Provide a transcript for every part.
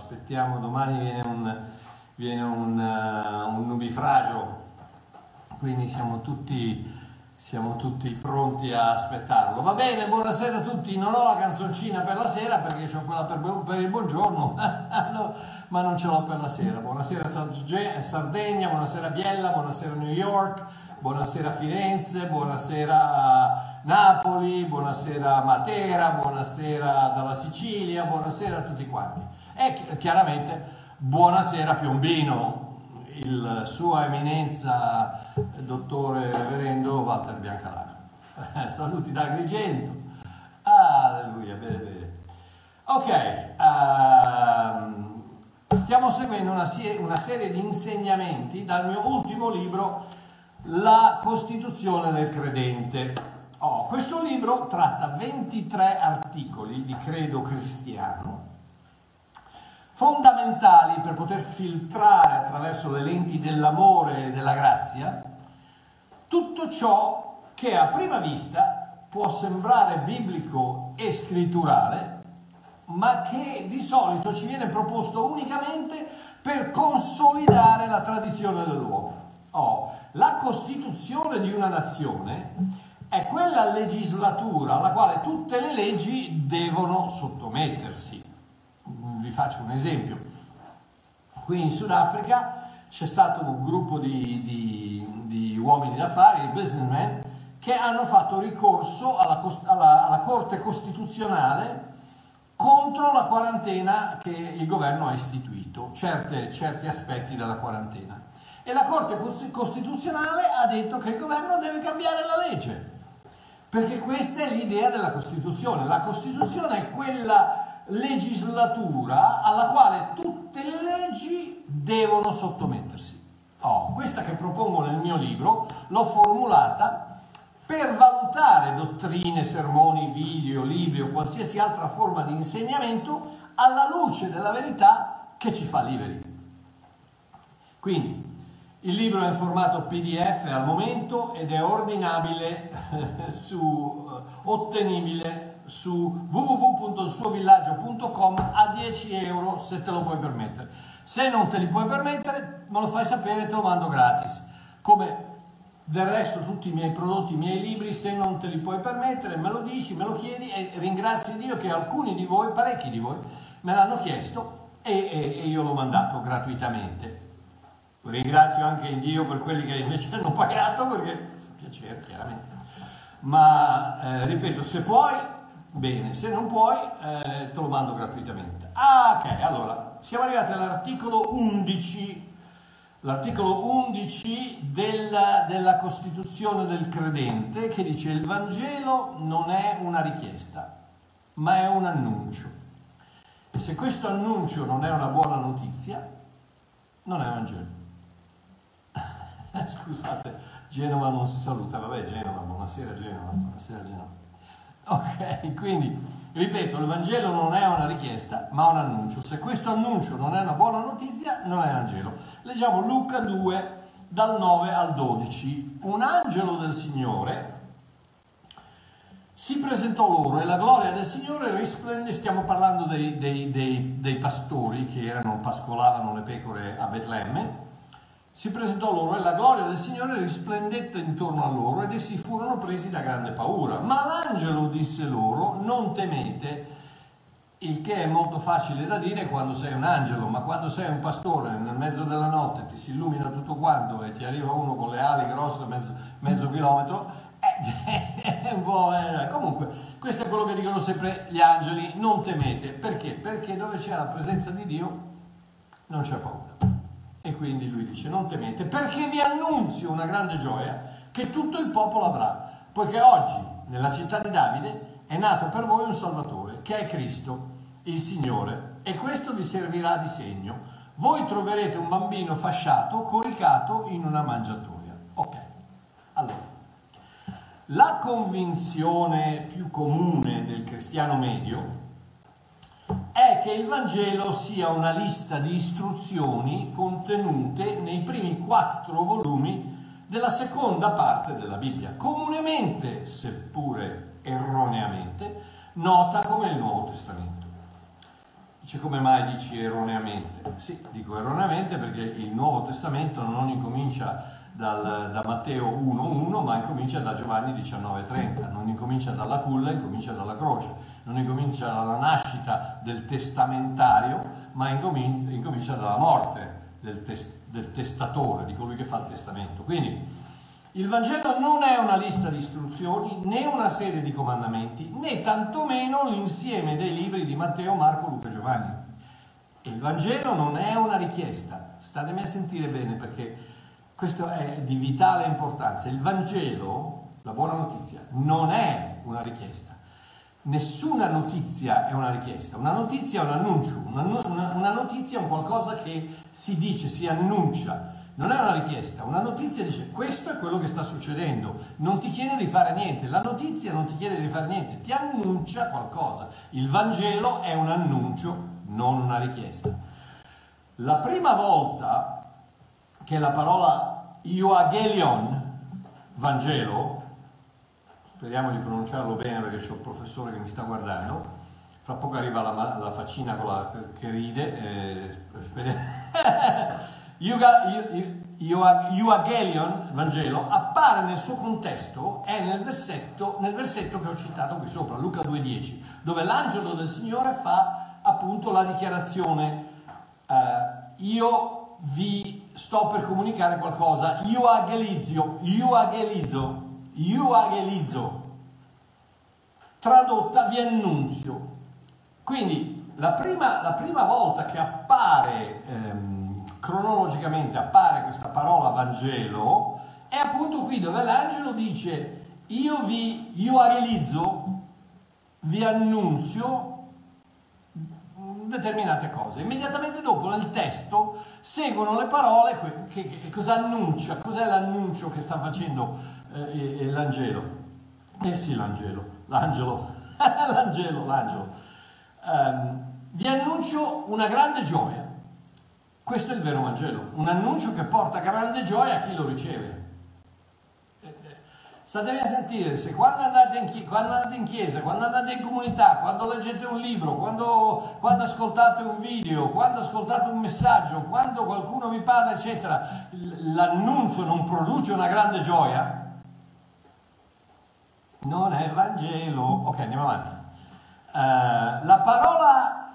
Aspettiamo, domani viene un, viene un, uh, un nubifragio, quindi siamo tutti, siamo tutti pronti a aspettarlo. Va bene, buonasera a tutti. Non ho la canzoncina per la sera perché ho quella per, per il buongiorno, no, ma non ce l'ho per la sera. Buonasera Sardegna, buonasera Biella, buonasera New York, buonasera Firenze, buonasera Napoli, buonasera Matera, buonasera dalla Sicilia, buonasera a tutti quanti. E chiaramente buonasera Piombino, il sua eminenza dottore reverendo Walter Biancalana. Saluti da Agrigento. Alleluia, bene bene. Ok, um, stiamo seguendo una, una serie di insegnamenti dal mio ultimo libro, La Costituzione del Credente. Oh, questo libro tratta 23 articoli di credo cristiano fondamentali per poter filtrare attraverso le lenti dell'amore e della grazia tutto ciò che a prima vista può sembrare biblico e scritturale, ma che di solito ci viene proposto unicamente per consolidare la tradizione dell'uomo. Oh, la costituzione di una nazione è quella legislatura alla quale tutte le leggi devono sottomettersi. Vi faccio un esempio. Qui in Sudafrica c'è stato un gruppo di, di, di uomini d'affari, di businessmen, che hanno fatto ricorso alla, alla, alla Corte Costituzionale contro la quarantena che il governo ha istituito, certe, certi aspetti della quarantena. E la Corte Costituzionale ha detto che il governo deve cambiare la legge. Perché questa è l'idea della Costituzione. La Costituzione è quella legislatura alla quale tutte le leggi devono sottomettersi. Oh, questa che propongo nel mio libro l'ho formulata per valutare dottrine, sermoni, video, libri o qualsiasi altra forma di insegnamento alla luce della verità che ci fa liberi. Quindi, il libro è in formato PDF al momento ed è ordinabile su, eh, ottenibile su www.suovillaggio.com a 10 euro se te lo puoi permettere. Se non te li puoi permettere, me lo fai sapere e te lo mando gratis. Come del resto tutti i miei prodotti, i miei libri, se non te li puoi permettere, me lo dici, me lo chiedi e ringrazio Dio che alcuni di voi, parecchi di voi, me l'hanno chiesto e, e, e io l'ho mandato gratuitamente Ringrazio anche Dio per quelli che invece hanno pagato perché piacere chiaramente. Ma eh, ripeto, se puoi, bene, se non puoi, eh, te lo mando gratuitamente. Ah, ok, allora, siamo arrivati all'articolo 11, l'articolo 11 della, della Costituzione del credente che dice il Vangelo non è una richiesta, ma è un annuncio. E se questo annuncio non è una buona notizia, non è Vangelo. Scusate, Genova non si saluta, vabbè Genova, buonasera Genova, buonasera Genova. Ok, quindi ripeto, il Vangelo non è una richiesta, ma un annuncio. Se questo annuncio non è una buona notizia, non è Vangelo. Leggiamo Luca 2 dal 9 al 12. Un angelo del Signore si presentò loro e la gloria del Signore risplende, stiamo parlando dei, dei, dei, dei pastori che erano, pascolavano le pecore a Betlemme, si presentò loro e la gloria del Signore risplendette intorno a loro ed essi furono presi da grande paura. Ma l'angelo disse loro, non temete, il che è molto facile da dire quando sei un angelo, ma quando sei un pastore nel mezzo della notte ti si illumina tutto quanto e ti arriva uno con le ali grosse mezzo, mezzo chilometro, eh, po'... Eh. Comunque, questo è quello che dicono sempre gli angeli, non temete. Perché? Perché dove c'è la presenza di Dio non c'è paura. E quindi lui dice, non temete, perché vi annunzio una grande gioia che tutto il popolo avrà, poiché oggi nella città di Davide è nato per voi un Salvatore, che è Cristo, il Signore, e questo vi servirà di segno. Voi troverete un bambino fasciato, coricato in una mangiatoia. Ok, allora, la convinzione più comune del cristiano medio è che il Vangelo sia una lista di istruzioni contenute nei primi quattro volumi della seconda parte della Bibbia, comunemente, seppure erroneamente, nota come il Nuovo Testamento. Dice come mai dici erroneamente? Sì, dico erroneamente perché il Nuovo Testamento non incomincia dal, da Matteo 1.1, ma incomincia da Giovanni 19.30, non incomincia dalla culla, incomincia dalla croce, non incomincia dalla nascita del testamentario, ma incomincia dalla morte del, tes, del testatore, di colui che fa il testamento. Quindi il Vangelo non è una lista di istruzioni, né una serie di comandamenti, né tantomeno l'insieme dei libri di Matteo, Marco, Luca e Giovanni. Il Vangelo non è una richiesta, statemi a sentire bene perché questo è di vitale importanza. Il Vangelo, la buona notizia, non è una richiesta. Nessuna notizia è una richiesta, una notizia è un annuncio, una, una, una notizia è un qualcosa che si dice, si annuncia, non è una richiesta, una notizia dice questo è quello che sta succedendo, non ti chiede di fare niente, la notizia non ti chiede di fare niente, ti annuncia qualcosa. Il Vangelo è un annuncio, non una richiesta. La prima volta che la parola Ioagelion, Vangelo, speriamo di pronunciarlo bene perché c'è un professore che mi sta guardando, fra poco arriva la, la faccina la, che ride, eh, Euangelion, Vangelo, appare nel suo contesto, è nel versetto, nel versetto che ho citato qui sopra, Luca 2,10, dove l'angelo del Signore fa appunto la dichiarazione, eh, io vi sto per comunicare qualcosa, io agelizio, io agelizzo, Euagelizzo, tradotta vi annunzio. Quindi la prima, la prima volta che appare, ehm, cronologicamente appare questa parola Vangelo, è appunto qui dove l'angelo dice io vi euagelizzo, vi annunzio determinate cose. Immediatamente dopo nel testo seguono le parole che, che, che cosa annuncia, cos'è l'annuncio che sta facendo eh, l'angelo. Eh sì, l'angelo, l'angelo, l'angelo, l'angelo. Um, vi annuncio una grande gioia. Questo è il vero Vangelo, un annuncio che porta grande gioia a chi lo riceve. Eh, eh, Statevi a sentire, se quando andate, in chiesa, quando andate in chiesa, quando andate in comunità, quando leggete un libro, quando, quando, ascoltate un video, quando ascoltate un messaggio, quando qualcuno vi parla, eccetera, l'annuncio non produce una grande gioia, non è Vangelo. Ok, andiamo avanti. Uh, la parola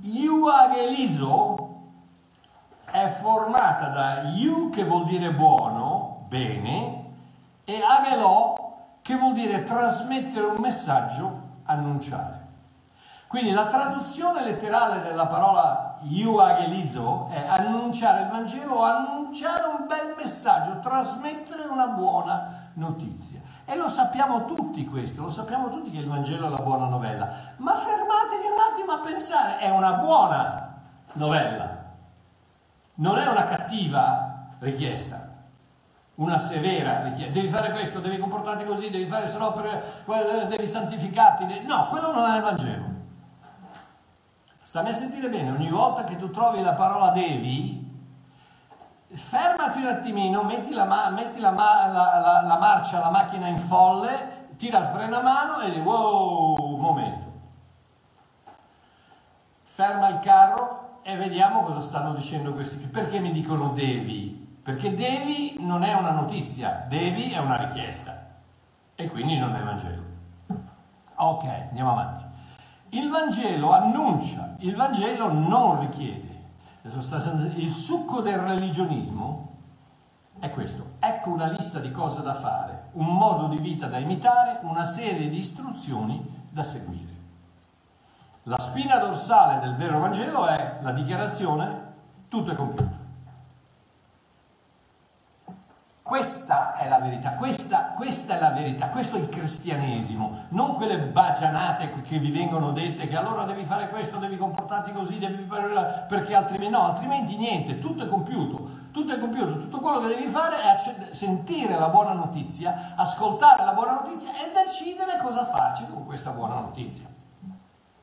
Iuagelizo è formata da Iu che vuol dire buono, bene, e Agelò che vuol dire trasmettere un messaggio, annunciare. Quindi la traduzione letterale della parola Iuagelizo è annunciare il Vangelo, annunciare un bel messaggio, trasmettere una buona notizia. E lo sappiamo tutti questo, lo sappiamo tutti che il Vangelo è la buona novella. Ma fermatevi un attimo a pensare, è una buona novella, non è una cattiva richiesta, una severa richiesta. Devi fare questo, devi comportarti così, devi fare se no per, devi santificarti. Devi... No, quello non è il Vangelo. Stammi a sentire bene, ogni volta che tu trovi la parola devi, fermati un attimino, metti, la, metti la, la, la, marcia, la macchina in folle, tira il freno a mano e dici wow, momento. Ferma il carro e vediamo cosa stanno dicendo questi qui. Perché mi dicono devi? Perché devi non è una notizia, devi è una richiesta e quindi non è Vangelo. Ok, andiamo avanti. Il Vangelo annuncia, il Vangelo non richiede. Il succo del religionismo è questo. Ecco una lista di cose da fare, un modo di vita da imitare, una serie di istruzioni da seguire. La spina dorsale del vero Vangelo è la dichiarazione tutto è compiuto. Questa è la verità, questa, questa, è la verità, questo è il cristianesimo, non quelle bagianate che vi vengono dette che allora devi fare questo, devi comportarti così, devi perché altrimenti no, altrimenti niente, tutto è compiuto, tutto è compiuto, tutto quello che devi fare è sentire la buona notizia, ascoltare la buona notizia e decidere cosa farci con questa buona notizia.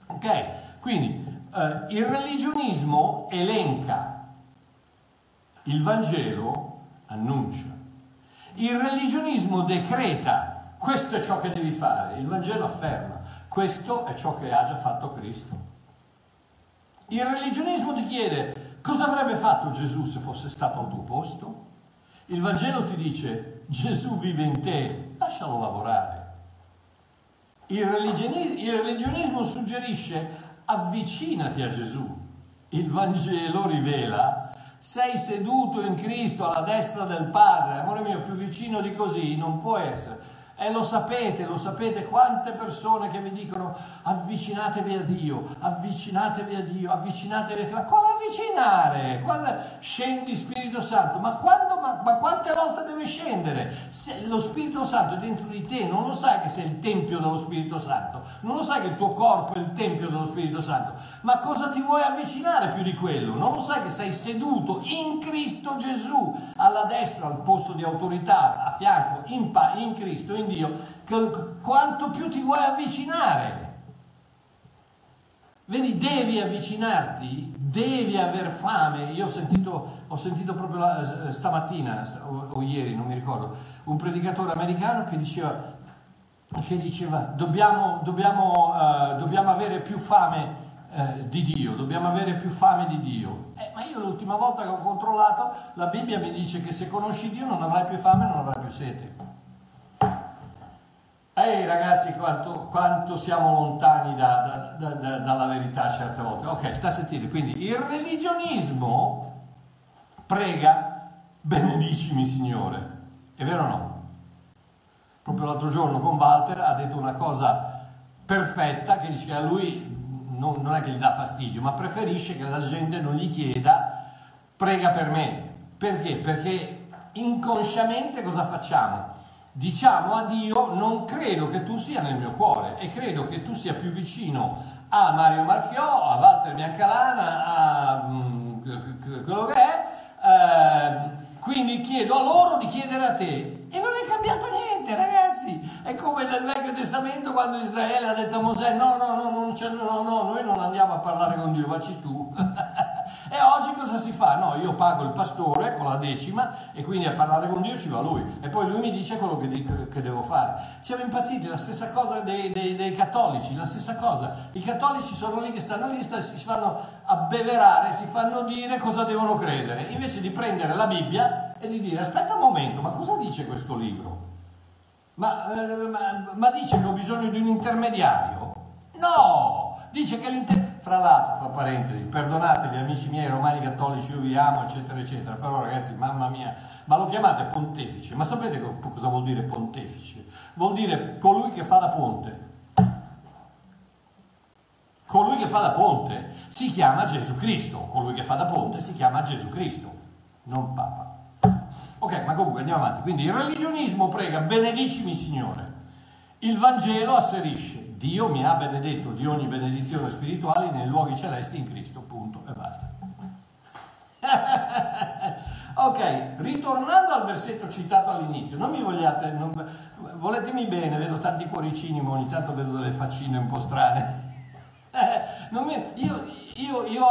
Ok? Quindi eh, il religionismo elenca, il Vangelo annuncia. Il religionismo decreta, questo è ciò che devi fare, il Vangelo afferma, questo è ciò che ha già fatto Cristo. Il religionismo ti chiede cosa avrebbe fatto Gesù se fosse stato al tuo posto? Il Vangelo ti dice Gesù vive in te, lascialo lavorare. Il religionismo, il religionismo suggerisce avvicinati a Gesù. Il Vangelo rivela sei seduto in Cristo alla destra del Padre, amore mio, più vicino di così non può essere. E lo sapete, lo sapete quante persone che mi dicono avvicinatevi a Dio, avvicinatevi a Dio, avvicinatevi a Dio. Ma quale avvicinare? Quale... Scendi Spirito Santo, ma, quando, ma, ma quante volte deve scendere? Se lo Spirito Santo è dentro di te, non lo sai che sei il Tempio dello Spirito Santo, non lo sai che il tuo corpo è il Tempio dello Spirito Santo, ma cosa ti vuoi avvicinare più di quello? Non lo sai che sei seduto in Cristo Gesù, alla destra, al posto di autorità, a fianco, in, pa- in Cristo, in Dio, quanto più ti vuoi avvicinare? Vedi, devi avvicinarti, devi aver fame. Io ho sentito, ho sentito proprio la, stamattina o, o, ieri, non mi ricordo, un predicatore americano che diceva, che diceva dobbiamo, dobbiamo, uh, dobbiamo avere più fame eh, di Dio, dobbiamo avere più fame di Dio. Eh, ma io l'ultima volta che ho controllato, la Bibbia mi dice che se conosci Dio non avrai più fame, non avrai più sete. Ehi ragazzi, quanto, quanto siamo lontani da, da, da, dalla verità certe volte. Ok, sta a sentire. Quindi il religionismo prega, benedicimi Signore. È vero o no? Proprio l'altro giorno con Walter ha detto una cosa perfetta che a lui non, non è che gli dà fastidio, ma preferisce che la gente non gli chieda prega per me. Perché? Perché inconsciamente cosa facciamo? diciamo a Dio non credo che tu sia nel mio cuore e credo che tu sia più vicino a Mario Marchiò, a Walter Biancalana, a mm, quello che è, eh, quindi chiedo a loro di chiedere a te. E non è cambiato niente, ragazzi. È come nel Vecchio Testamento quando Israele ha detto a Mosè: No, no, no, non no, no, noi non andiamo a parlare con Dio, vacci tu. E oggi cosa si fa? No, io pago il pastore con la decima e quindi a parlare con Dio ci va lui. E poi lui mi dice quello che, che devo fare. Siamo impazziti, la stessa cosa dei, dei, dei, cattolici, la stessa cosa. I cattolici sono lì che stanno lì, si fanno abbeverare, si fanno dire cosa devono credere, invece di prendere la Bibbia e di dire aspetta un momento, ma cosa dice questo libro? Ma, eh, ma, ma dice che ho bisogno di un intermediario? No! Dice che l'intermediario fra l'altro, fra parentesi, perdonatevi amici miei romani cattolici, io vi amo, eccetera, eccetera, però ragazzi, mamma mia, ma lo chiamate pontefice, ma sapete cosa vuol dire pontefice? Vuol dire colui che fa da ponte. Colui che fa da ponte si chiama Gesù Cristo, colui che fa da ponte si chiama Gesù Cristo, non Papa. Ok, ma comunque andiamo avanti. Quindi il religionismo prega, benedicimi Signore. Il Vangelo asserisce, Dio mi ha benedetto di ogni benedizione spirituale nei luoghi celesti in Cristo, punto e basta. ok, ritornando al versetto citato all'inizio, non mi vogliate, non, voletemi bene, vedo tanti cuoricini, ma ogni tanto vedo delle faccine un po' strane. mi, io, io, io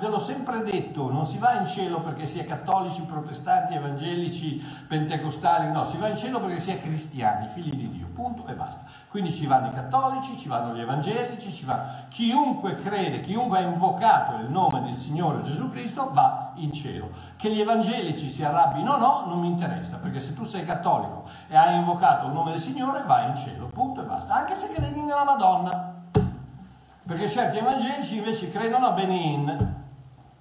ve l'ho sempre detto, non si va in cielo perché si è cattolici, protestanti, evangelici, pentecostali, no, si va in cielo perché si è cristiani, figli di Dio, punto e basta. Quindi ci vanno i cattolici, ci vanno gli evangelici, ci va chiunque crede, chiunque ha invocato il nome del Signore Gesù Cristo va in cielo. Che gli evangelici si arrabbino o no, non mi interessa, perché se tu sei cattolico e hai invocato il nome del Signore, vai in cielo, punto e basta. Anche se credi nella Madonna. Perché certi evangelici invece credono a Benin,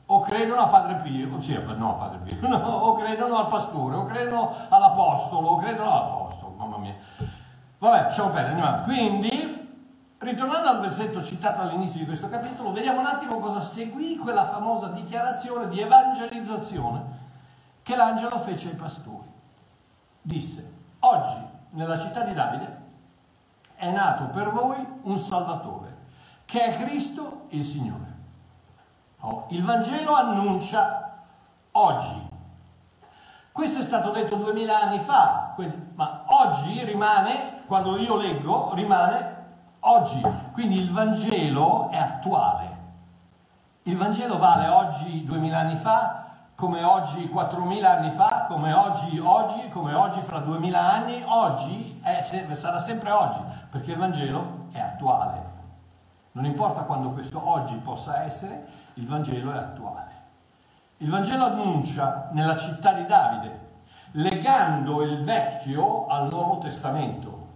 o credono a Padre Pio, sì, no, a Padre Pio, no, o credono al pastore, o credono all'apostolo, o credono all'apostolo, mamma mia. Vabbè, lasciamo perdere, andiamo avanti. Quindi, ritornando al versetto citato all'inizio di questo capitolo, vediamo un attimo cosa seguì quella famosa dichiarazione di evangelizzazione che l'angelo fece ai pastori. Disse, oggi nella città di Davide è nato per voi un Salvatore che è Cristo il Signore. Oh, il Vangelo annuncia oggi. Questo è stato detto duemila anni fa, ma oggi rimane, quando io leggo, rimane oggi. Quindi il Vangelo è attuale. Il Vangelo vale oggi, duemila anni fa, come oggi 4.000 anni fa, come oggi oggi, come oggi fra 2.000 anni, oggi è, sarà sempre oggi, perché il Vangelo è attuale. Non importa quando questo oggi possa essere, il Vangelo è attuale. Il Vangelo annuncia nella città di Davide, legando il Vecchio al Nuovo Testamento.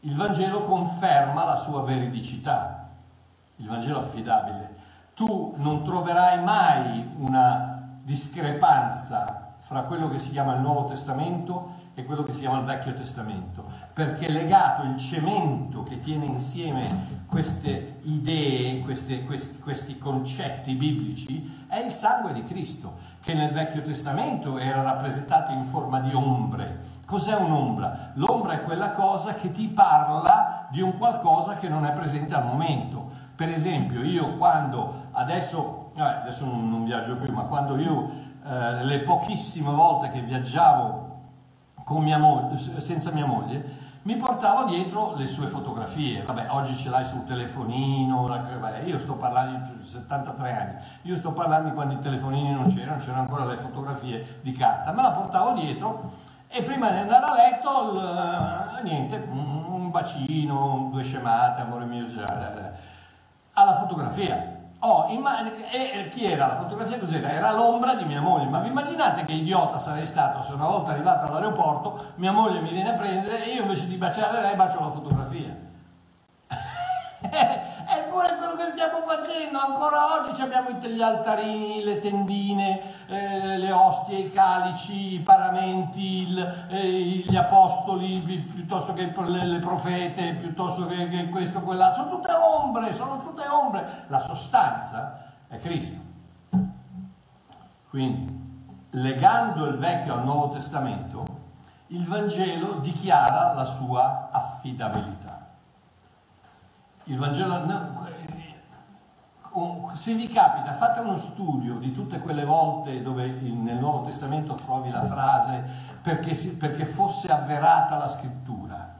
Il Vangelo conferma la sua veridicità, il Vangelo affidabile. Tu non troverai mai una discrepanza fra quello che si chiama il Nuovo Testamento e quello che si chiama il Vecchio Testamento, perché legato il cemento che tiene insieme queste idee, queste, questi, questi concetti biblici, è il sangue di Cristo, che nel Vecchio Testamento era rappresentato in forma di ombre. Cos'è un'ombra? L'ombra è quella cosa che ti parla di un qualcosa che non è presente al momento. Per esempio, io quando adesso, adesso non, viaggio più, ma quando io eh, le pochissime volte che viaggiavo mia moglie, senza mia moglie, mi portavo dietro le sue fotografie. Vabbè, oggi ce l'hai sul telefonino, vabbè, io sto parlando di 73 anni, io sto parlando di quando i telefonini non c'erano, c'erano ancora le fotografie di carta, me la portavo dietro e prima di andare a letto, niente, un bacino, due scemate, amore mio, cioè, alla fotografia. Oh, immag- e chi era la fotografia? Cos'era? Era l'ombra di mia moglie. Ma vi immaginate che idiota sarei stato se una volta arrivato all'aeroporto mia moglie mi viene a prendere e io invece di baciare lei bacio la fotografia? È pure quello che stiamo facendo, ancora oggi abbiamo gli altarini, le tendine, eh, le ostie, i calici, i paramenti, il, eh, gli apostoli, piuttosto che le, profete, piuttosto che, che questo, quella, sono tutte ombre, sono tutte ombre. La sostanza è Cristo. Quindi, legando il Vecchio al Nuovo Testamento, il Vangelo dichiara la sua affidabilità. Il Vangelo, se vi capita, fate uno studio di tutte quelle volte dove nel Nuovo Testamento trovi la frase perché, si, perché fosse avverata la scrittura,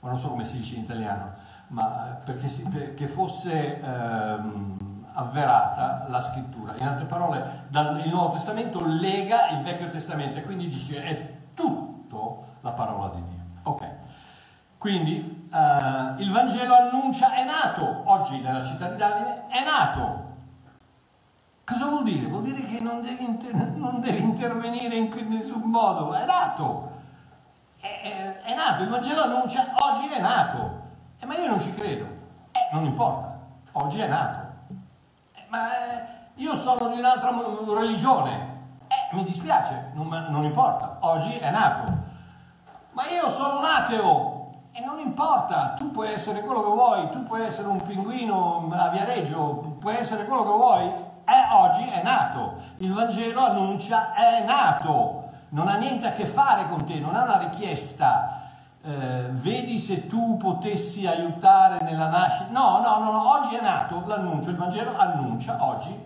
ma non so come si dice in italiano, ma perché, si, perché fosse ehm, avverata la scrittura. In altre parole, dal, il Nuovo Testamento lega il Vecchio Testamento e quindi dice è tutto la parola di Dio. Ok. Quindi uh, il Vangelo annuncia è nato, oggi nella città di Davide è nato. Cosa vuol dire? Vuol dire che non devi, inter- non devi intervenire in nessun modo, è nato. È, è, è, nato, il Vangelo annuncia oggi è nato. Eh, ma io non ci credo. Eh, non importa, oggi è nato. Eh, ma eh, io sono di un'altra religione. Eh, mi dispiace, non, non importa, oggi è nato. Ma io sono un ateo, e non importa, tu puoi essere quello che vuoi, tu puoi essere un pinguino a Viareggio, puoi essere quello che vuoi, è, oggi è nato. Il Vangelo annuncia è nato, non ha niente a che fare con te, non è una richiesta. Eh, vedi se tu potessi aiutare nella nascita. No, no, no, no, oggi è nato l'annuncio, il Vangelo annuncia, oggi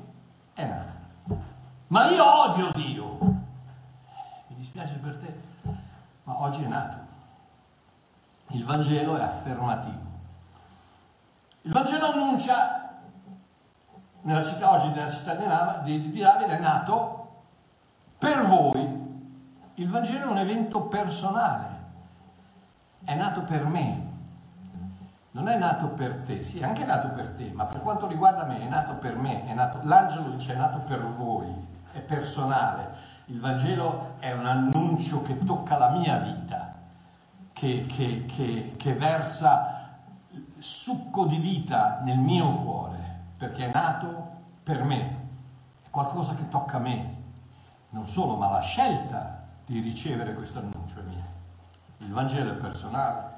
è nato. Ma io odio Dio. Mi dispiace per te, ma oggi è nato. Il Vangelo è affermativo. Il Vangelo annuncia, nella città, oggi nella città di, Davide è nato per voi. Il Vangelo è un evento personale, è nato per me, non è nato per te, sì, è anche nato per te, ma per quanto riguarda me è nato per me, è nato, l'angelo dice è nato per voi, è personale. Il Vangelo è un annuncio che tocca la mia vita che, che, che, che versa succo di vita nel mio cuore, perché è nato per me, è qualcosa che tocca a me, non solo, ma la scelta di ricevere questo annuncio è mia. Il Vangelo è personale.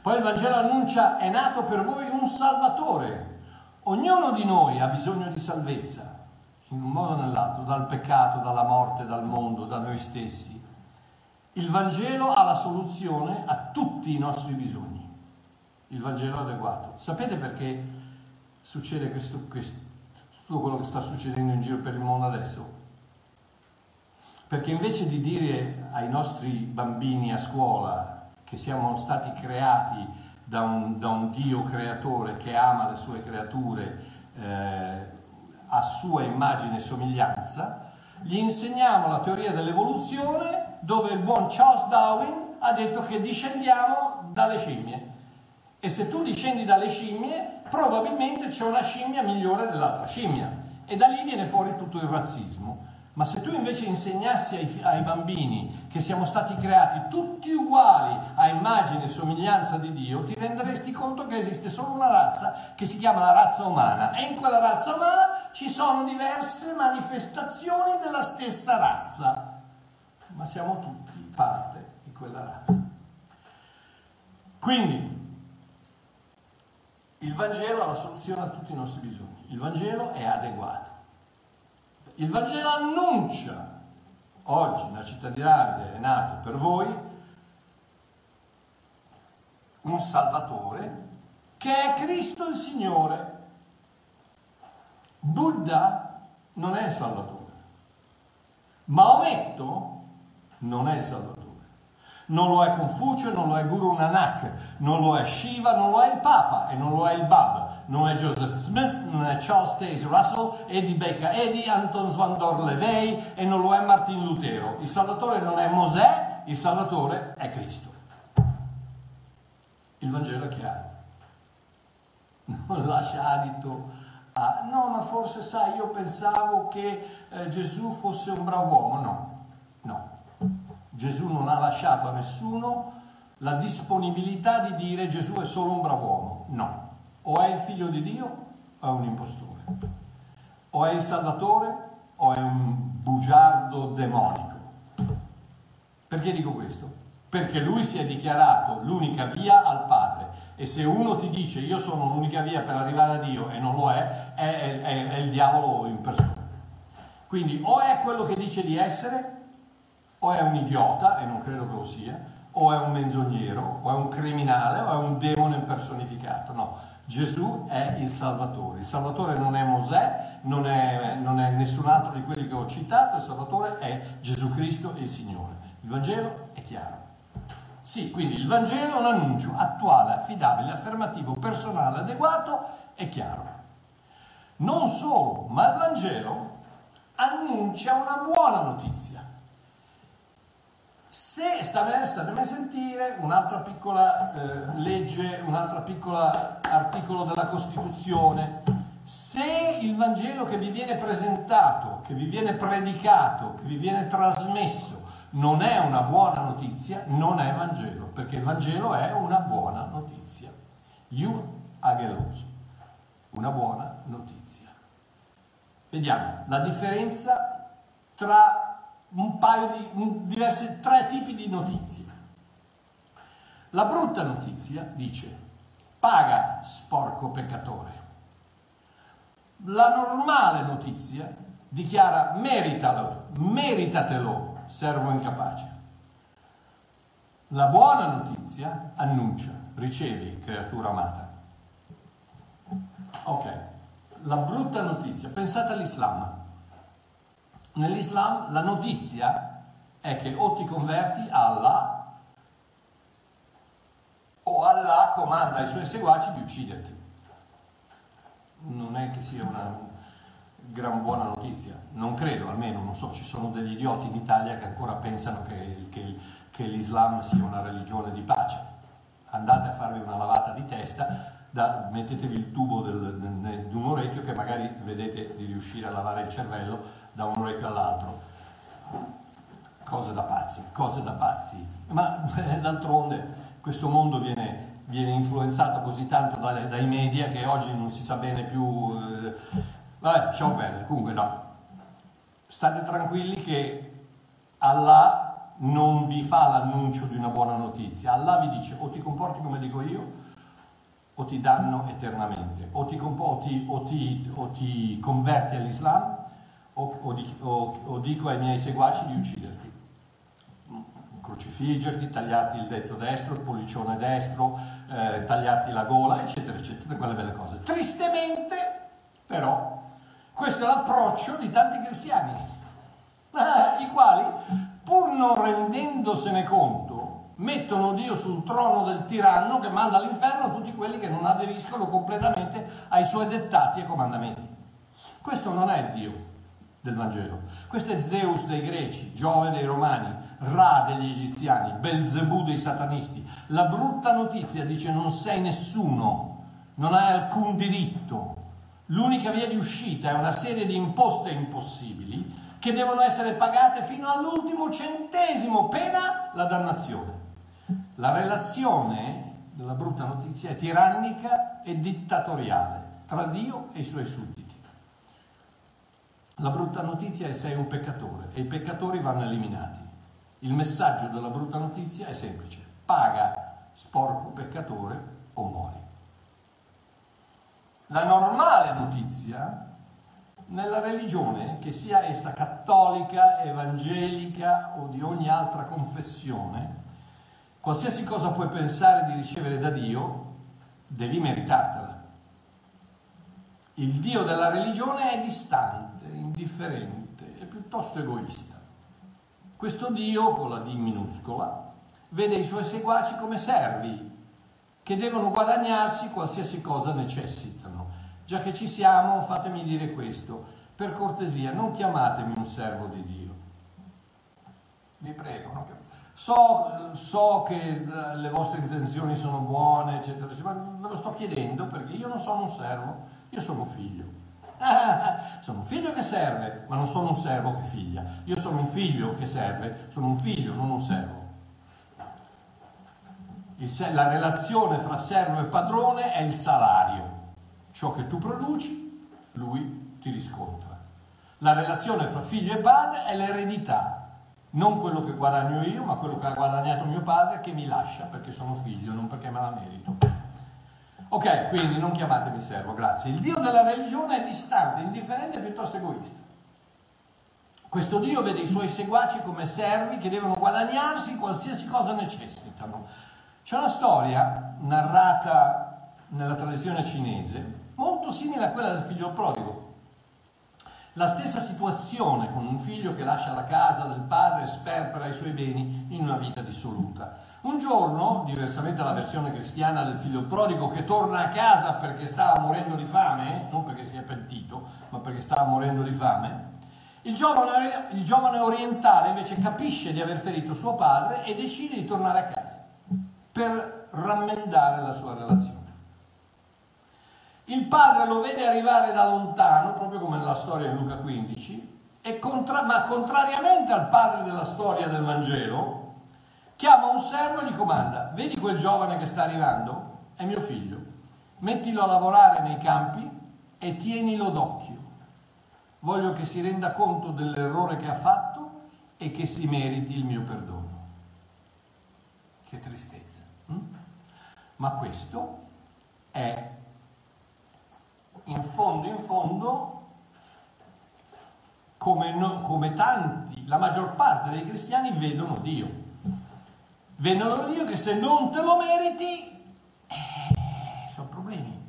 Poi il Vangelo annuncia è nato per voi un Salvatore. Ognuno di noi ha bisogno di salvezza, in un modo o nell'altro, dal peccato, dalla morte, dal mondo, da noi stessi. Il Vangelo ha la soluzione a tutti i nostri bisogni. Il Vangelo adeguato. Sapete perché succede questo, questo, tutto quello che sta succedendo in giro per il mondo adesso? Perché invece di dire ai nostri bambini a scuola che siamo stati creati da un, da un Dio creatore che ama le sue creature eh, a sua immagine e somiglianza, gli insegniamo la teoria dell'evoluzione dove il buon Charles Darwin ha detto che discendiamo dalle scimmie. E se tu discendi dalle scimmie, probabilmente c'è una scimmia migliore dell'altra scimmia. E da lì viene fuori tutto il razzismo. Ma se tu invece insegnassi ai, ai, bambini che siamo stati creati tutti uguali a immagine e somiglianza di Dio, ti renderesti conto che esiste solo una razza che si chiama la razza umana e in quella razza umana ci sono diverse manifestazioni della stessa razza, ma siamo tutti parte di quella razza. Quindi il Vangelo ha la soluzione a tutti i nostri bisogni, il Vangelo è adeguato. Il Vangelo annuncia, oggi nella città di Davide è nato per voi un Salvatore che è Cristo il Signore. Buddha non è il Salvatore. Maometto non è Salvatore. Non lo è Confucio, non lo è Guru Nanak, non lo è Shiva, non lo è il Papa e non lo è il Bab non è Joseph Smith, non è Charles Taze Russell, Eddie Baker Eddy, Anton Svandor Levey e non lo è Martin Lutero. Il Salvatore non è Mosè, il Salvatore è Cristo. Il Vangelo è chiaro. Non lascia adito a... No, ma forse sai, io pensavo che eh, Gesù fosse un bravo uomo. No. Gesù non ha lasciato a nessuno la disponibilità di dire Gesù è solo un bravo uomo. No o è il figlio di Dio o è un impostore. O è il Salvatore o è un bugiardo demonico. Perché dico questo? Perché lui si è dichiarato l'unica via al Padre. E se uno ti dice io sono l'unica via per arrivare a Dio e non lo è, è, è, è il diavolo in persona. Quindi o è quello che dice di essere, o è un idiota, e non credo che lo sia, o è un menzognero, o è un criminale, o è un demone impersonificato. No, Gesù è il Salvatore. Il Salvatore non è Mosè, non è, non è, nessun altro di quelli che ho citato, il Salvatore è Gesù Cristo il Signore. Il Vangelo è chiaro. Sì, quindi il Vangelo è un annuncio attuale, affidabile, affermativo, personale, adeguato e chiaro. Non solo, ma il Vangelo annuncia una buona notizia. Se statemi a sentire un'altra piccola eh, legge, un altro piccolo articolo della Costituzione, se il Vangelo che vi viene presentato, che vi viene predicato, che vi viene trasmesso non è una buona notizia, non è Vangelo, perché il Vangelo è una buona notizia. Io agelos, una buona notizia. Vediamo la differenza tra un paio di un, diversi, tre tipi di notizie. La brutta notizia dice paga sporco peccatore. La normale notizia dichiara meritalo, meritatelo, servo incapace. La buona notizia annuncia, ricevi, creatura amata. Ok, la brutta notizia, pensate all'Islam. Nell'Islam la notizia è che o ti converti a Allah o Allah comanda ai suoi seguaci di ucciderti. Non è che sia una gran buona notizia, non credo, almeno non so, ci sono degli idioti in Italia che ancora pensano che, che, che l'Islam sia una religione di pace. Andate a farvi una lavata di testa, da, mettetevi il tubo di un orecchio che magari vedete di riuscire a lavare il cervello da un orecchio all'altro. Cose da pazzi, cose da pazzi. Ma eh, d'altronde questo mondo viene, viene influenzato così tanto dai, dai, media che oggi non si sa bene più... Eh, vabbè, lasciamo perdere. Comunque no. State tranquilli che Allah non vi fa l'annuncio di una buona notizia. Allah vi dice o ti comporti come dico io o ti danno eternamente, o ti, o ti, o ti, o ti converti all'Islam o, o, o, o dico ai miei seguaci di ucciderti, crocifiggerti, tagliarti il detto destro, il pollicione destro, eh, tagliarti la gola, eccetera, eccetera, tutte quelle belle cose. Tristemente, però, questo è l'approccio di tanti cristiani, i quali, pur non rendendosene conto, mettono Dio sul trono del tiranno che manda all'inferno tutti quelli che non aderiscono completamente ai suoi dettati e comandamenti. Questo non è Dio. Del Vangelo. Questo è Zeus dei greci, Giove dei romani, Ra degli egiziani, Belzebù dei satanisti. La brutta notizia dice non sei nessuno, non hai alcun diritto. L'unica via di uscita è una serie di imposte impossibili che devono essere pagate fino all'ultimo centesimo, pena la dannazione. La relazione della brutta notizia è tirannica e dittatoriale tra Dio e i suoi sudditi. La brutta notizia è sei un peccatore e i peccatori vanno eliminati. Il messaggio della brutta notizia è semplice, paga sporco peccatore o muori. La normale notizia nella religione, che sia essa cattolica, evangelica o di ogni altra confessione, qualsiasi cosa puoi pensare di ricevere da Dio, devi meritartela. Il Dio della religione è distante, indifferente e piuttosto egoista. Questo Dio, con la D minuscola, vede i suoi seguaci come servi che devono guadagnarsi qualsiasi cosa necessitano. Già che ci siamo, fatemi dire questo, per cortesia, non chiamatemi un servo di Dio. Vi prego, non So, so, che le vostre intenzioni sono buone, eccetera, eccetera, ma ve lo sto chiedendo perché io non sono un servo, io sono figlio. sono un figlio che serve, ma non sono un servo che figlia. Io sono un figlio che serve, sono un figlio, non un servo. La relazione fra servo e padrone è il salario. Ciò che tu produci, lui ti riscontra. La relazione fra figlio e padre è l'eredità. Non quello che guadagno io, ma quello che ha guadagnato mio padre che mi lascia perché sono figlio, non perché me la merito. Ok, quindi non chiamatemi servo, grazie. Il Dio della religione è distante, indifferente e piuttosto egoista. Questo Dio vede i suoi seguaci come servi che devono guadagnarsi qualsiasi cosa necessitano. C'è una storia narrata nella tradizione cinese molto simile a quella del figlio prodigo. La stessa situazione con un figlio che lascia la casa del padre e sperpera i suoi beni in una vita dissoluta. Un giorno, diversamente dalla versione cristiana del figlio prodigo che torna a casa perché stava morendo di fame, non perché si è pentito, ma perché stava morendo di fame, il giovane, il giovane orientale invece capisce di aver ferito suo padre e decide di tornare a casa per rammendare la sua relazione. Il padre lo vede arrivare da lontano, proprio come nella storia di Luca 15, contra- ma contrariamente al padre della storia del Vangelo, chiama un servo e gli comanda, vedi quel giovane che sta arrivando? È mio figlio, mettilo a lavorare nei campi e tienilo d'occhio. Voglio che si renda conto dell'errore che ha fatto e che si meriti il mio perdono. Che tristezza. Hm? Ma questo è in fondo, in fondo, come, no, come tanti, la maggior parte dei cristiani vedono Dio. Vedono Dio che se non te lo meriti, eh, sono problemi.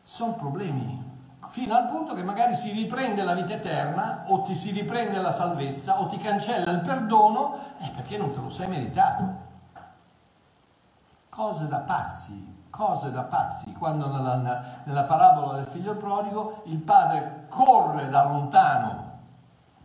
Sono problemi. Fino al punto che magari si riprende la vita eterna, o ti si riprende la salvezza, o ti cancella il perdono, eh, perché non te lo sei meritato. Cose da pazzi, cose da pazzi, quando nella, nella parabola del figlio prodigo il padre corre da lontano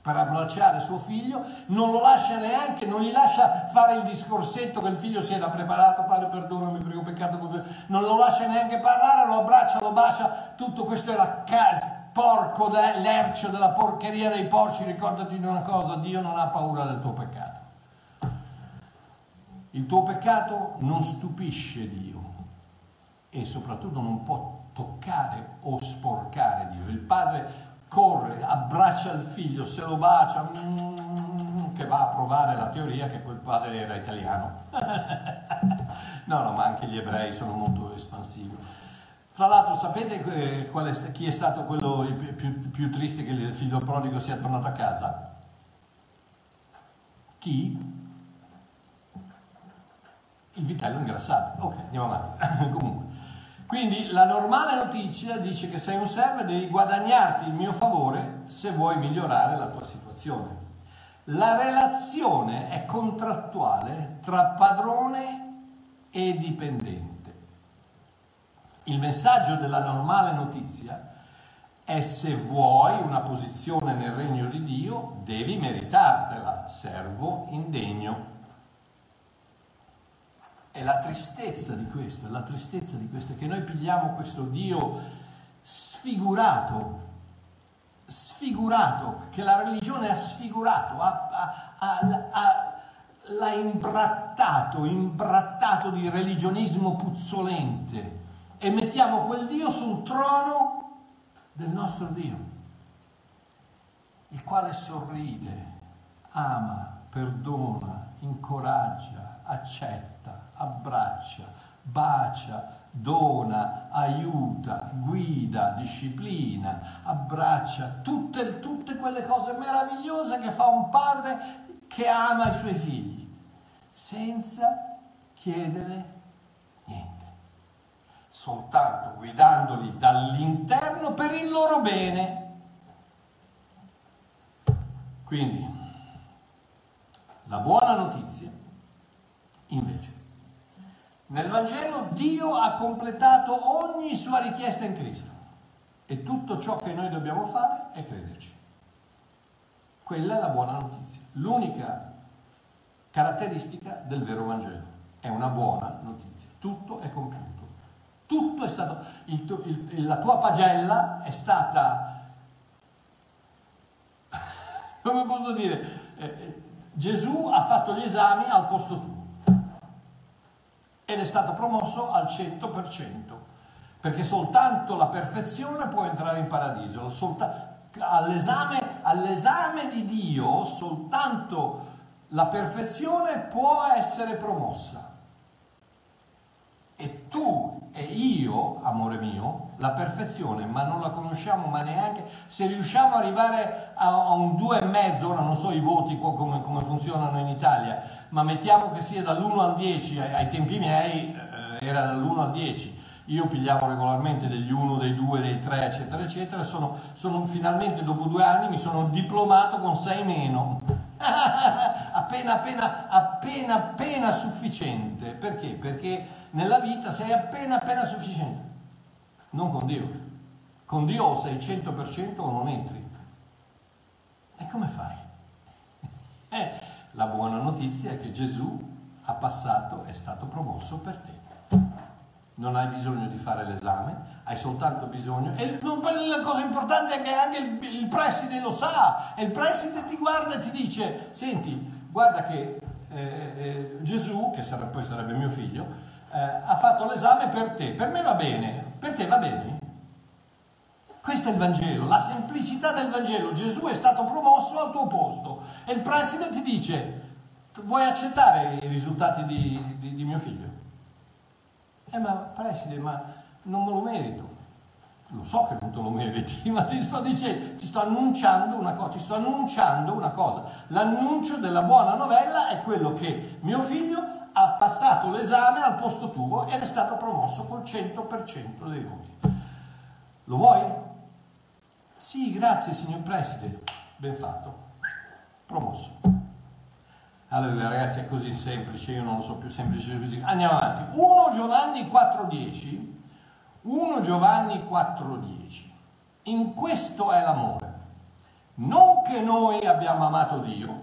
per abbracciare suo figlio, non lo lascia neanche, non gli lascia fare il discorsetto che il figlio si era preparato, padre perdonami per il peccato, non lo lascia neanche parlare, lo abbraccia, lo bacia, tutto questo la casa, porco, l'ercio della porcheria dei porci, ricordati di una cosa, Dio non ha paura del tuo peccato. Il tuo peccato non stupisce Dio e soprattutto non può toccare o sporcare Dio. Il padre corre, abbraccia il figlio, se lo bacia, mm, che va a provare la teoria che quel padre era italiano. no, no, ma anche gli ebrei sono molto espansivi. Fra l'altro sapete è, chi è stato quello più, più triste che il figlio prodigo sia tornato a casa? Chi? Il vitello ingrassato. Ok, andiamo avanti. Comunque. Quindi la normale notizia dice che sei un servo e devi guadagnarti il mio favore se vuoi migliorare la tua situazione. La relazione è contrattuale tra padrone e dipendente. Il messaggio della normale notizia E se vuoi una posizione nel regno di Dio, devi meritartela, servo indegno. E la tristezza di questo, la tristezza di questo è che noi pigliamo questo Dio sfigurato, sfigurato, che la religione ha sfigurato, ha, ha, ha, l'ha imbrattato, imbrattato di religionismo puzzolente. E mettiamo quel Dio sul trono del nostro Dio, il quale sorride, ama, perdona, incoraggia, accetta abbraccia, bacia, dona, aiuta, guida, disciplina, abbraccia, tutte, tutte quelle cose meravigliose che fa un padre che ama i suoi figli, senza chiedere niente, soltanto guidandoli dall'interno per il loro bene. Quindi, la buona notizia, invece, nel Vangelo Dio ha completato ogni sua richiesta in Cristo e tutto ciò che noi dobbiamo fare è crederci. Quella è la buona notizia. L'unica caratteristica del vero Vangelo è una buona notizia. Tutto è compiuto. Tutto è stato... Il, il, la tua pagella è stata... Come posso dire? Eh, eh, Gesù ha fatto gli esami al posto tuo ed è stato promosso al 100%, perché soltanto la perfezione può entrare in paradiso, all'esame, all'esame di Dio soltanto la perfezione può essere promossa. E tu e io, amore mio, la perfezione, ma non la conosciamo, ma neanche se riusciamo ad arrivare a, a un 2,5, ora non so i voti come, come funzionano in Italia, ma mettiamo che sia dall'1 al 10, ai, ai tempi miei eh, era dall'1 al 10, io pigliavo regolarmente degli 1, dei 2, dei 3, eccetera, eccetera, sono, sono finalmente dopo due anni mi sono diplomato con 6 meno, appena, appena, appena, appena sufficiente, perché? Perché nella vita sei appena, appena sufficiente, non con Dio, con Dio o sei 100% o non entri, e come fai? Eh, la buona notizia è che Gesù ha passato, è stato promosso per te. Non hai bisogno di fare l'esame, hai soltanto bisogno. E la cosa importante è che anche il, il preside lo sa, e il preside ti guarda e ti dice: Senti, guarda che eh, eh, Gesù, che sarebbe, poi sarebbe mio figlio, eh, ha fatto l'esame per te. Per me va bene, per te va bene. Questo è il Vangelo, la semplicità del Vangelo. Gesù è stato promosso al tuo posto e il preside ti dice, vuoi accettare i risultati di, di, di mio figlio? Eh ma preside, ma non me lo merito. Lo so che non te lo meriti, ma ti sto dicendo, ti sto annunciando una cosa, ti sto annunciando una cosa. L'annuncio della buona novella è quello che mio figlio ha passato l'esame al posto tuo ed è stato promosso col 100% dei voti. Lo vuoi? Sì, grazie signor Preside. Ben fatto. Promosso. Allora ragazzi è così semplice, io non lo so più semplice così. Andiamo avanti. 1 Giovanni 4.10. 1 Giovanni 4.10. In questo è l'amore. Non che noi abbiamo amato Dio,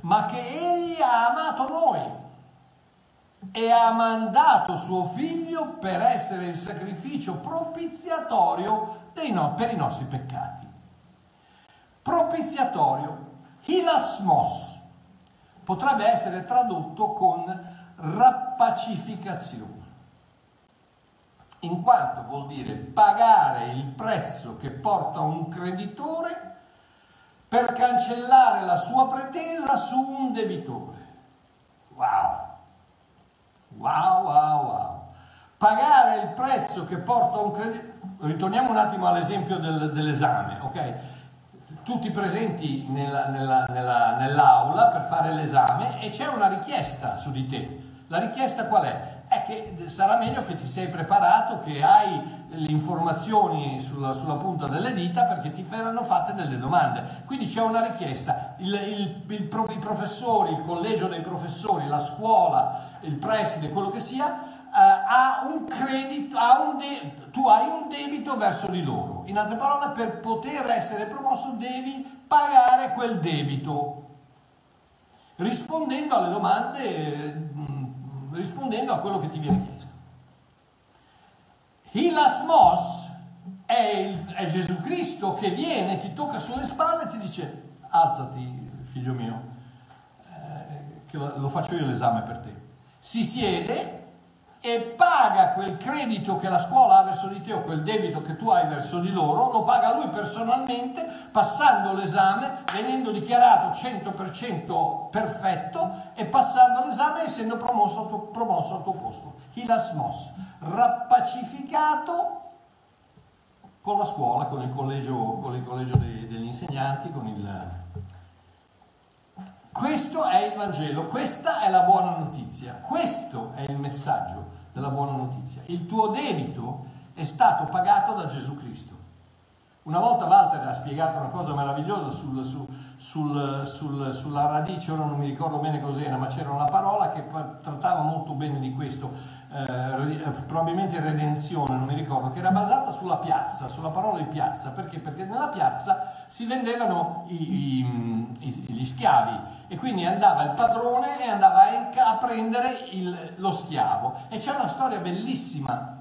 ma che Egli ha amato noi e ha mandato suo figlio per essere il sacrificio propiziatorio no, per i nostri peccati. Propiziatorio, hilasmos, potrebbe essere tradotto con rappacificazione, in quanto vuol dire pagare il prezzo che porta un creditore per cancellare la sua pretesa su un debitore. Wow! Wow, wow, wow! Pagare il prezzo che porta un creditore ritorniamo un attimo all'esempio del, dell'esame, ok? Tutti presenti nella, nella, nella, nell'aula per fare l'esame e c'è una richiesta su di te. La richiesta qual è? È che sarà meglio che ti sei preparato, che hai le informazioni sulla, sulla punta delle dita perché ti verranno fatte delle domande. Quindi c'è una richiesta. Il, il, il, I professori, il collegio dei professori, la scuola, il preside, quello che sia, uh, ha un credito, ha un de- tu hai un debito verso di loro In altre parole, per poter essere promosso devi pagare quel debito, rispondendo alle domande, mm, rispondendo a quello che ti viene chiesto. Hilasmos è, il, è Gesù Cristo che viene, ti tocca sulle spalle e ti dice alzati figlio mio, eh, che lo, lo faccio io l'esame per te. Si siede e paga quel credito che la scuola ha verso di te o quel debito che tu hai verso di loro, lo paga lui personalmente, passando l'esame, venendo dichiarato 100% perfetto e passando l'esame essendo promosso promosso al tuo posto. Hilasmos, rappacificato con la scuola, con il collegio, con il collegio dei, degli insegnanti, con il... Questo è il Vangelo, questa è la buona notizia, questo è il messaggio della buona notizia. Il tuo debito è stato pagato da Gesù Cristo. Una volta Walter ha spiegato una cosa meravigliosa sul, sul, sul, sulla radice, ora non mi ricordo bene cos'era, ma c'era una parola che trattava molto bene di questo, eh, probabilmente redenzione, non mi ricordo, che era basata sulla piazza, sulla parola di piazza, perché? Perché nella piazza si vendevano i, i, gli schiavi e quindi andava il padrone e andava a prendere il, lo schiavo. E c'è una storia bellissima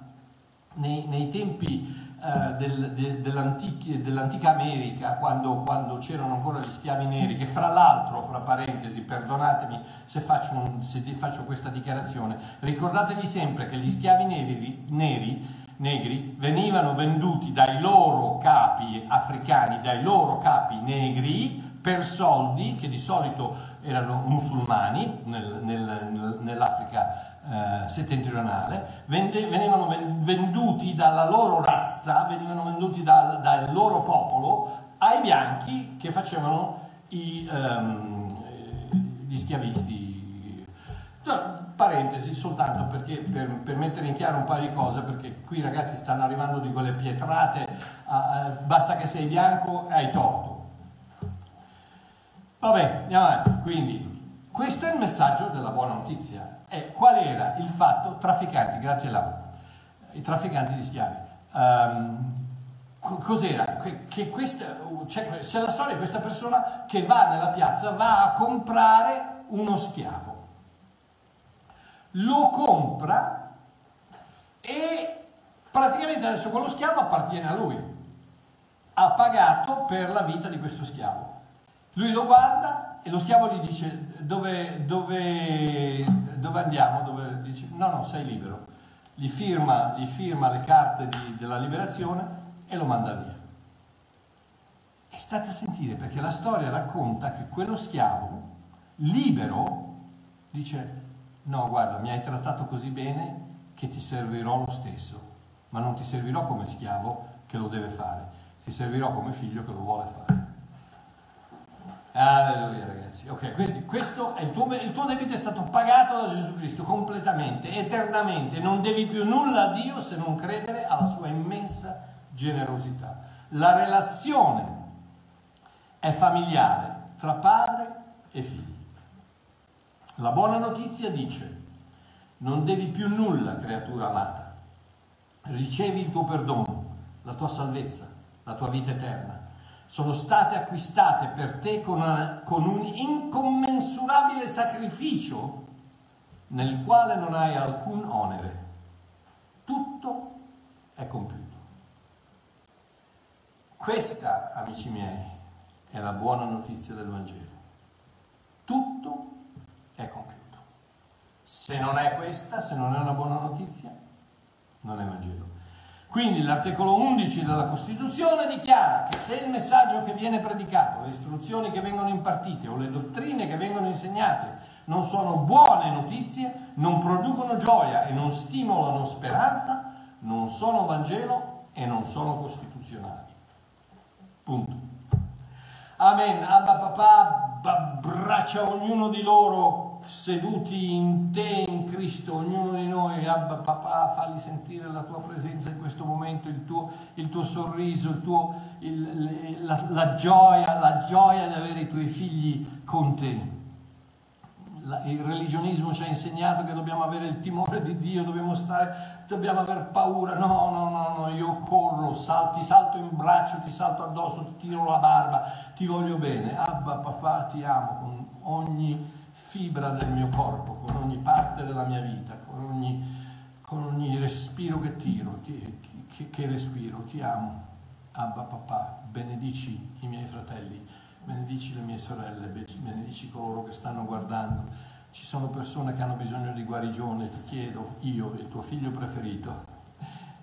nei, nei tempi eh, del, de, dell'antica America, quando, quando, c'erano ancora gli schiavi neri, che fra l'altro, fra parentesi, perdonatemi se faccio, un, se faccio questa dichiarazione, ricordatevi sempre che gli schiavi neri, neri negri venivano venduti dai loro capi africani, dai loro capi negri per soldi che di solito erano musulmani nel, nel, nell'Africa eh, settentrionale, vende, venivano venduti dalla loro razza, venivano venduti da, dal loro popolo ai bianchi che facevano i, um, gli schiavisti. Cioè, parentesi soltanto perché, per, per, mettere in chiaro un paio di cose, perché qui ragazzi stanno arrivando di quelle pietrate, uh, uh, basta che sei bianco e hai torto. Vabbè, andiamo avanti. Quindi, questo è il messaggio della buona notizia è qual era il fatto trafficanti, grazie Laura, i trafficanti di schiavi. Um, cos'era? Che, che questa, c'è, c'è la storia di questa persona che va nella piazza, va a comprare uno schiavo. Lo compra e praticamente adesso quello schiavo appartiene a lui. Ha pagato per la vita di questo schiavo. Lui lo guarda e lo schiavo gli dice dove, dove, dove andiamo? Dove dice no, no, sei libero. Gli firma, gli firma le carte di, della liberazione e lo manda via. E state a sentire perché la storia racconta che quello schiavo libero dice no, guarda, mi hai trattato così bene che ti servirò lo stesso, ma non ti servirò come schiavo che lo deve fare, ti servirò come figlio che lo vuole fare. Alleluia ragazzi. Ok, quindi questo è il tuo, il tuo debito è stato pagato da Gesù Cristo completamente, eternamente. Non devi più nulla a Dio se non credere alla sua immensa generosità. La relazione è familiare tra padre e figli. La buona notizia dice, non devi più nulla, creatura amata. Ricevi il tuo perdono, la tua salvezza, la tua vita eterna sono state acquistate per te con, una, con un incommensurabile sacrificio nel quale non hai alcun onere. Tutto è compiuto. Questa, amici miei, è la buona notizia del Vangelo. Tutto è compiuto. Se non è questa, se non è una buona notizia, non è Vangelo. Quindi l'articolo 11 della Costituzione dichiara che se il messaggio che viene predicato, le istruzioni che vengono impartite o le dottrine che vengono insegnate non sono buone notizie, non producono gioia e non stimolano speranza, non sono Vangelo e non sono costituzionali. Punto. Amen. Abba papà abbraccia ognuno di loro seduti in te, in Cristo, ognuno di noi, Abba papà, falli sentire la tua presenza in questo momento, il tuo, il tuo sorriso, il tuo, il, la, la, gioia, la gioia di avere i tuoi figli con te. il religionismo ci ha insegnato che dobbiamo avere il timore di Dio, dobbiamo stare, dobbiamo aver paura. No, no, no, no, io corro, salto, ti salto in braccio, ti salto addosso, ti tiro la barba, ti voglio bene. Abba papà, ti amo con ogni fibra del mio corpo, con ogni parte della mia vita, con ogni, con ogni respiro che tiro, ti, che, che respiro, ti amo. Abba papà, benedici i miei fratelli benedici le mie sorelle, benedici coloro che stanno guardando. Ci sono persone che hanno bisogno di guarigione, ti chiedo, io, il tuo figlio preferito,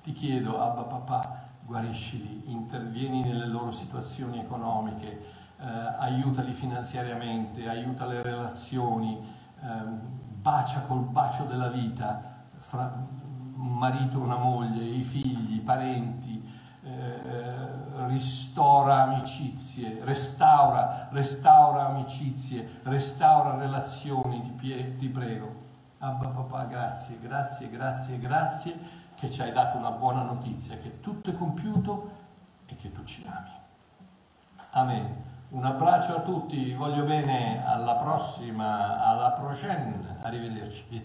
ti chiedo, Abba papà, guariscili, intervieni nelle loro situazioni economiche, eh, aiutali finanziariamente, aiuta le relazioni, eh, bacia col bacio della vita, fra un marito una moglie, i figli, i parenti, eh, ristora amicizie, restaura, restaura amicizie, restaura relazioni, ti, pie, ti prego. Abba papà, grazie, grazie, grazie, grazie che ci hai dato una buona notizia, che tutto è compiuto e che tu ci ami. Amen. Un abbraccio a tutti, voglio bene, alla prossima, alla prochaine, arrivederci.